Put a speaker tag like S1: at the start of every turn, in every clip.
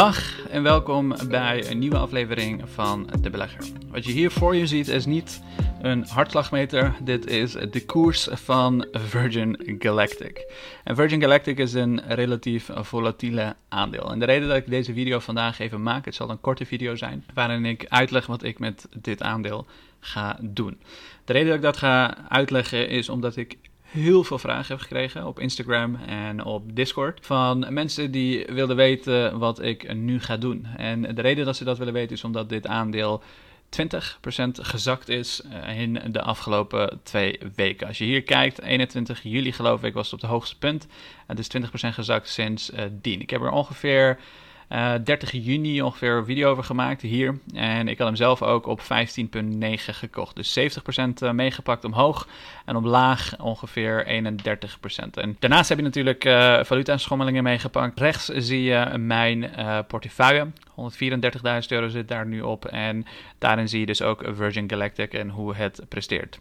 S1: Dag en welkom bij een nieuwe aflevering van De Belegger. Wat je hier voor je ziet is niet een hartslagmeter, dit is de koers van Virgin Galactic. En Virgin Galactic is een relatief volatiele aandeel. En de reden dat ik deze video vandaag even maak, het zal een korte video zijn, waarin ik uitleg wat ik met dit aandeel ga doen. De reden dat ik dat ga uitleggen is omdat ik heel veel vragen heb gekregen op Instagram en op Discord van mensen die wilden weten wat ik nu ga doen. En de reden dat ze dat willen weten is omdat dit aandeel 20% gezakt is eh, in de afgelopen twee weken. Als je hier kijkt, 21 juli geloof ik was het op het hoogste punt. Het is 20% gezakt sinds uh, dien. Ik heb er ongeveer 30 eh, juni ongeveer een video over gemaakt hier. En ik had hem zelf ook op 15,9 gekocht. Dus 70% eh, meegepakt omhoog en omlaag ongeveer 31%. En daarnaast heb je natuurlijk uh, valuta-schommelingen meegepakt. Rechts zie je mijn uh, portefeuille. 134.000 euro zit daar nu op. En daarin zie je dus ook Virgin Galactic en hoe het presteert.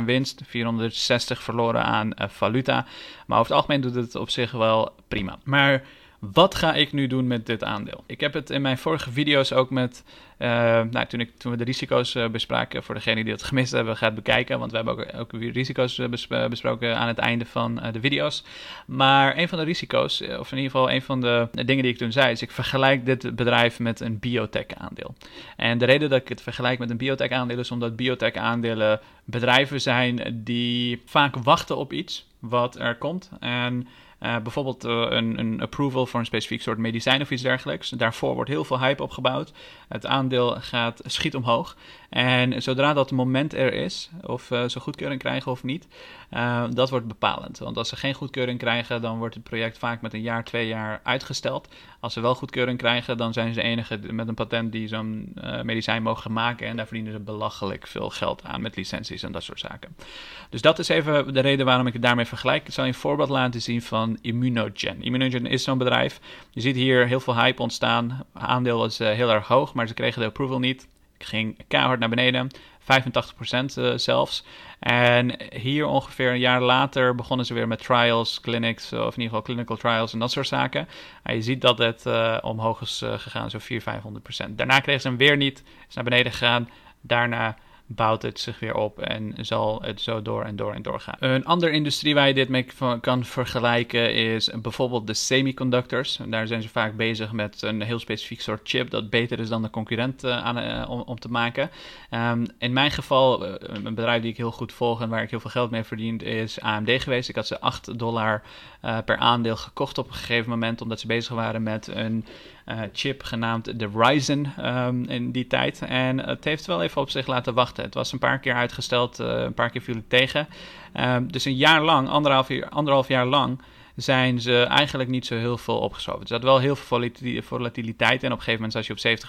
S1: 18% winst, 460 verloren aan valuta. Maar over het algemeen doet het op zich wel prima. Maar wat ga ik nu doen met dit aandeel? Ik heb het in mijn vorige video's ook met, uh, nou, toen, ik, toen we de risico's uh, bespraken, voor degenen die het gemist hebben, gaat bekijken. Want we hebben ook, ook weer risico's uh, besproken aan het einde van de video's. Maar een van de risico's, of in ieder geval een van de dingen die ik toen zei, is ik vergelijk dit bedrijf met een biotech aandeel. En de reden dat ik het vergelijk met een biotech aandeel is omdat biotech aandelen bedrijven zijn die vaak wachten op iets wat er komt. En uh, bijvoorbeeld uh, een, een, approval voor een specifiek soort medicijn of iets dergelijks. Daarvoor wordt heel veel hype opgebouwd. Het aandeel gaat schiet omhoog. En zodra dat moment er is, of uh, ze goedkeuring krijgen of niet, dat wordt bepalend. Want als ze geen goedkeuring krijgen, dan wordt het project vaak met een jaar, twee jaar uitgesteld. Als ze wel goedkeuring krijgen, dan zijn ze de enige met een patent die zo'n medicijn mogen maken. En daar verdienen ze belachelijk veel geld aan met licenties en dat soort zaken. Dus dat is even de reden waarom ik het daarmee vergelijk. Ik zal je een voorbeeld laten zien van Immunogen. Immunogen is zo'n bedrijf. Je ziet hier heel veel hype ontstaan. Aandeel was uh, heel erg hoog, maar ze kregen de approval niet. Ik ging keihard naar beneden. 85% uh, zelfs. En hier ongeveer een jaar later begonnen ze weer met trials, clinics, of in ieder geval clinical trials en dat soort zaken. En je ziet dat het uh, omhoog is gegaan, zo 400, 500%. Daarna kregen ze hem weer niet, is naar beneden gegaan. Daarna bouwt het zich weer op en zal het zo door en door en door gaan. Een andere industrie waar je dit mee kan vergelijken is bijvoorbeeld de semiconductors. Daar zijn ze vaak bezig met een heel specifiek soort chip dat beter is dan de concurrent uh, aan, uh, om, te maken. Um, in mijn geval, uh, een bedrijf die ik heel goed volg en waar ik heel veel geld mee verdient, is AMD geweest. Ik had ze 8 dollar per aandeel gekocht op een gegeven moment, omdat ze bezig waren met een chip genaamd de Ryzen um, in die tijd. En het heeft wel even op zich laten wachten. Het was een paar keer uitgesteld, uh, een paar keer viel het tegen. Um, dus een jaar lang, anderhalf jaar, anderhalf jaar lang, zijn ze eigenlijk niet zo heel veel opgeschoven. Er zat wel heel veel volatiliteit en op een gegeven moment zat je op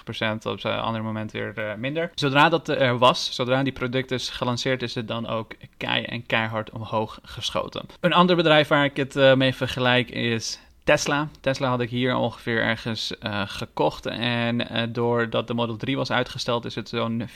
S1: 70%, op een ander moment weer uh, minder. Zodra dat er was, zodra die product is gelanceerd, is het dan ook kei en keihard omhoog geschoten. Een ander bedrijf waar ik het mee vergelijk is Tesla. Tesla had ik hier ongeveer ergens uh, gekocht. En uh, doordat de Model 3 was uitgesteld, is het zo'n 40%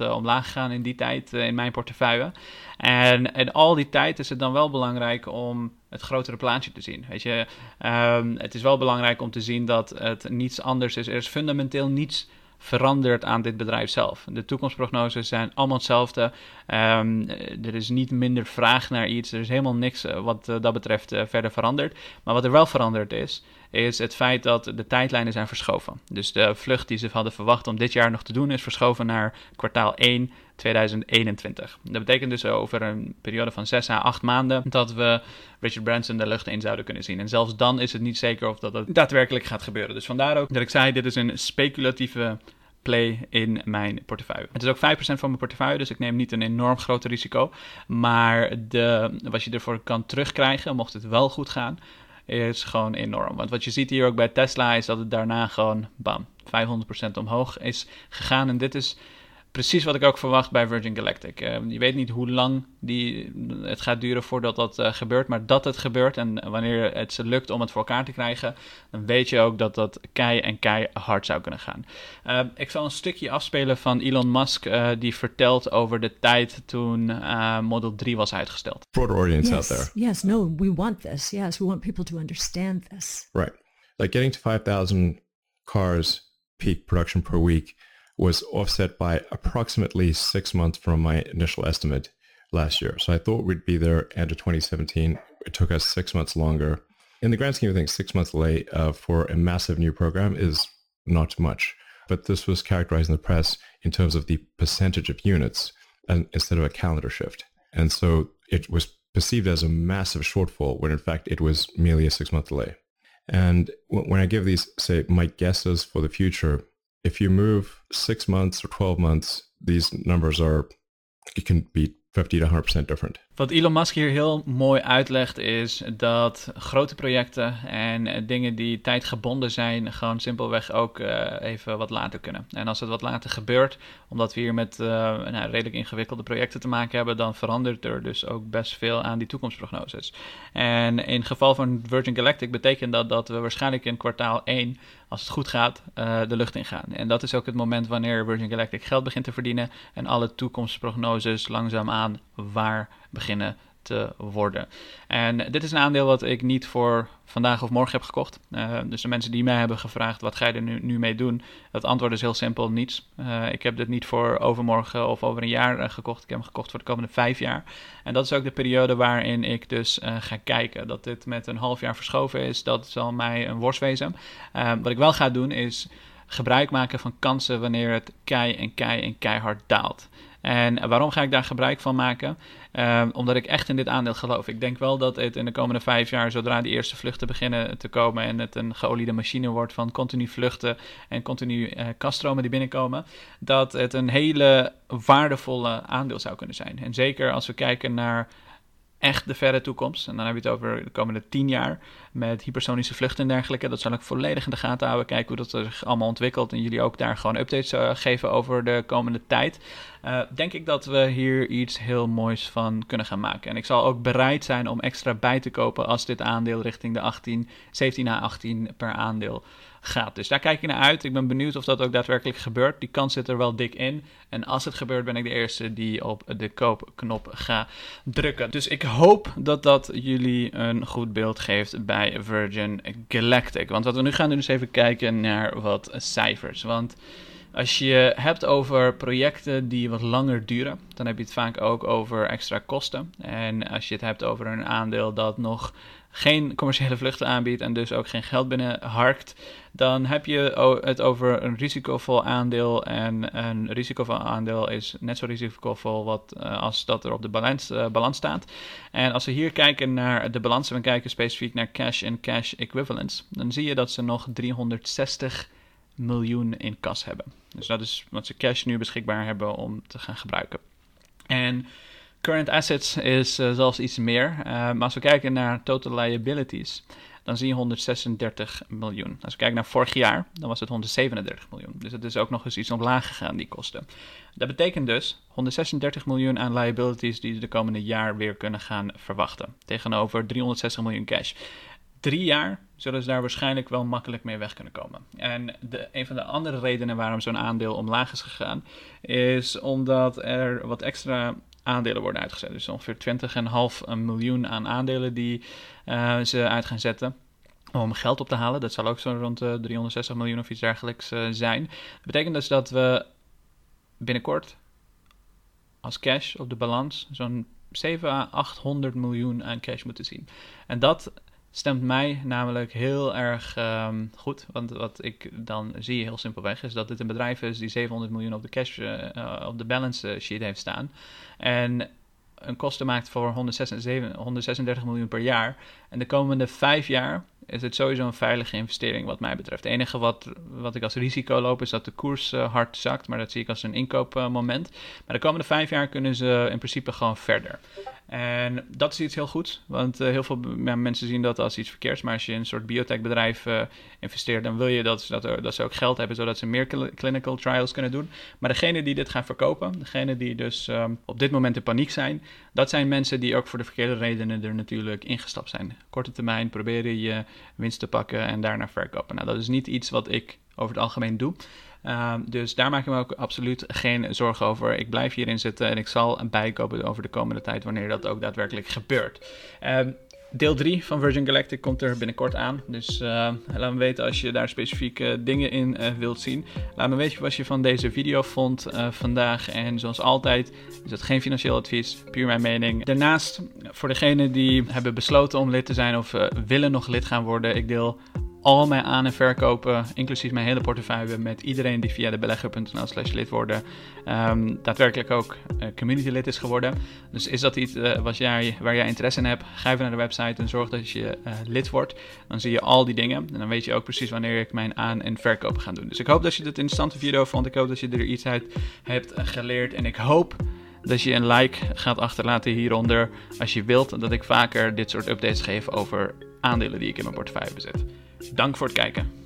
S1: uh, omlaag gegaan in die tijd in mijn portefeuille. En in al die tijd is het dan wel belangrijk om het grotere plaatje te zien. Weet je, um, het is wel belangrijk om te zien dat het niets anders is. Er is fundamenteel niets verandert aan dit bedrijf zelf. De toekomstprognoses zijn allemaal hetzelfde. Um, er is niet minder vraag naar iets. Er is helemaal niks eh, wat uh, dat betreft uh, verder veranderd. Maar wat er wel veranderd is, is het feit dat de tijdlijnen zijn verschoven. Dus de vlucht die ze hadden verwacht om dit jaar nog te doen, is verschoven naar kwartaal 1 2021. Dat betekent dus over een periode van 6 à 8 maanden dat we Richard Branson de lucht in zouden kunnen zien. En zelfs dan is het niet zeker of dat, daadwerkelijk gaat gebeuren. Dus vandaar ook dat ik zei, dit is een speculatieve play in mijn portefeuille. Het is ook 5% van mijn portefeuille, dus ik neem niet een enorm groot risico. Maar de, wat je ervoor kan terugkrijgen, mocht het wel goed gaan, is gewoon enorm. Want wat je ziet hier ook bij Tesla is dat het daarna gewoon, bam, 500% omhoog is gegaan. En dit is precies wat ik ook verwacht bij Virgin Galactic. Uh, je weet niet hoe lang die, het gaat duren voordat dat uh, gebeurt, maar dat het gebeurt en wanneer het ze lukt om het voor elkaar te krijgen, dan weet je ook dat dat kei en kei hard zou kunnen gaan. Uh, ik zal een stukje afspelen van Elon Musk die vertelt over de tijd toen Model 3 was uitgesteld.
S2: Broader audience
S3: yes,
S2: out there.
S3: Yes, no, we want this. Yes, we want people to understand this.
S2: Right. Like getting to 5,000 cars peak production per week was offset by approximately six months from my initial estimate last year. So I thought we'd be there end of 2017. It took us six months longer. In the grand scheme of things, six months late uh, for a massive new program is not much. But this was characterized in the press in terms of the percentage of units and, instead of a calendar shift. And so it was perceived as a massive shortfall when in fact it was merely a six month delay. And when I give these, say, my guesses for the future, if you move six months or 12 months, these numbers are, it can be 50 to 100% different.
S1: Wat Elon Musk hier heel mooi uitlegt is dat grote projecten en dingen die tijdgebonden zijn, gewoon simpelweg ook uh, even wat later kunnen. En als het wat later gebeurt, omdat we hier met uh, nou, redelijk ingewikkelde projecten te maken hebben, dan verandert er dus ook best veel aan die toekomstprognoses. En in geval van Virgin Galactic betekent dat dat we waarschijnlijk in kwartaal 1 als het goed gaat, de lucht ingaan. En dat is ook het moment wanneer Virgin Galactic geld begint te verdienen en alle toekomstprognoses langzaamaan waar beginnen te worden. En dit is een aandeel wat ik niet voor vandaag of morgen heb gekocht. Uh, dus de mensen die mij hebben gevraagd, wat ga je er nu, mee doen? Het antwoord is heel simpel, niets. Uh, ik heb dit niet voor overmorgen of over een jaar uh, gekocht. Ik heb hem gekocht voor de komende vijf jaar. En dat is ook de periode waarin ik dus ga kijken. Dat dit met een half jaar verschoven is, dat zal mij een worst wezen. wat ik wel ga doen is gebruik maken van kansen wanneer het kei en kei en keihard daalt. En waarom ga ik daar gebruik van maken? Uh, omdat ik echt in dit aandeel geloof. Ik denk wel dat het in de komende vijf jaar, zodra die eerste vluchten beginnen te komen en het een geoliede machine wordt van continu vluchten en continu uh, kaststromen die binnenkomen, dat het een hele waardevolle aandeel zou kunnen zijn. En zeker als we kijken naar echt de verre toekomst. En dan heb je het over de komende tien jaar met hypersonische vluchten en dergelijke. Dat zal ik volledig in de gaten houden. Kijken hoe dat zich allemaal ontwikkelt. En jullie ook daar gewoon updates uh, geven over de komende tijd. Uh, denk ik dat we hier iets heel moois van kunnen gaan maken. En ik zal ook bereid zijn om extra bij te kopen als dit aandeel richting de 18, 17 à 18 per aandeel gaat. Dus daar kijk ik naar uit. Ik ben benieuwd of dat ook daadwerkelijk gebeurt. Die kans zit er wel dik in. En als het gebeurt, ben ik de eerste die op de koopknop ga drukken. Dus ik hoop dat dat jullie een goed beeld geeft bij Virgin Galactic. Want wat we nu gaan doen is even kijken naar wat cijfers. Want als je hebt over projecten die wat langer duren, dan heb je het vaak ook over extra kosten. En als je het hebt over een aandeel dat nog geen commerciële vluchten aanbiedt en dus ook geen geld binnenharkt, dan heb je het over een risicovol aandeel. En een risicovol aandeel is net zo risicovol wat, uh, als dat er op de balans, uh, balans staat. En als we hier kijken naar de balans en we kijken specifiek naar cash en cash equivalents, dan zie je dat ze nog 360 miljoen in kas hebben. Dus dat is wat ze cash nu beschikbaar hebben om te gaan gebruiken. En current assets is uh, zelfs iets meer. Uh, maar als we kijken naar total liabilities, dan zie je 136 miljoen. Als we kijken naar vorig jaar, dan was het 137 miljoen. Dus het is ook nog eens iets omlaag gegaan, die kosten. Dat betekent dus 136 miljoen aan liabilities die ze de komende jaar weer kunnen gaan verwachten. Tegenover 360 miljoen cash drie jaar zullen ze daar waarschijnlijk wel makkelijk mee weg kunnen komen. En de, een van de andere redenen waarom zo'n aandeel omlaag is gegaan, is omdat er wat extra aandelen worden uitgezet. Dus ongeveer 20,5 miljoen aan aandelen die uh, ze uit gaan zetten om geld op te halen. Dat zal ook zo rond de 360 miljoen of iets dergelijks uh, zijn. Dat betekent dus dat we binnenkort als cash op de balans zo'n 7 à 800 miljoen aan cash moeten zien. En dat stemt mij namelijk heel erg um, goed. Want wat ik dan zie heel simpelweg is dat dit een bedrijf is die 700 miljoen op de cash uh, op de balance sheet heeft staan. En een kosten maakt voor 136, 136 miljoen per jaar. En de komende vijf jaar is het sowieso een veilige investering wat mij betreft. Het enige wat, wat ik als risico loop is dat de koers uh, hard zakt, maar dat zie ik als een inkoopmoment. maar de komende vijf jaar kunnen ze in principe gewoon verder. En dat is iets heel goeds, want uh, heel veel mensen zien dat als iets verkeerds. Maar als je in een soort biotechbedrijf uh, investeert, dan wil je dat, dat, er, dat ze ook geld hebben, zodat ze meer cl clinical trials kunnen doen. Maar degene die dit gaan verkopen, degene die dus um, op dit moment in paniek zijn, dat zijn mensen die ook voor de verkeerde redenen er natuurlijk ingestapt zijn. Korte termijn proberen je winst te pakken en daarna verkopen. Nou, dat is niet iets wat ik over het algemeen doe. Um, dus daar maak ik me ook absoluut geen zorgen over. Ik blijf hierin zitten en ik zal bijkopen over de komende tijd wanneer dat ook daadwerkelijk gebeurt. Um, Deel 3 van Virgin Galactic komt er binnenkort aan. Dus uh, laat me weten als je daar specifieke dingen in uh, wilt zien. Laat me weten wat je van deze video vond uh, vandaag. En zoals altijd is het geen financieel advies, puur mijn mening. Daarnaast, voor degenen die hebben besloten om lid te zijn of willen nog lid gaan worden, ik deel al mijn aan- en verkopen, inclusief mijn hele portefeuille, met iedereen die via de belegger.nl slash lid worden, um, daadwerkelijk ook uh, community lid is geworden. Dus is dat iets jij, waar jij interesse in hebt, ga even naar de website en zorg dat je uh, lid wordt. Dan zie je al die dingen en dan weet je ook precies wanneer ik mijn aan- en verkopen ga doen. Dus ik hoop dat je dit interessante video vond. Ik hoop dat je er iets uit hebt geleerd en ik hoop dat je een like gaat achterlaten hieronder als je wilt dat ik vaker dit soort updates geef over aandelen die ik in mijn portefeuille bezit. Dank voor het kijken.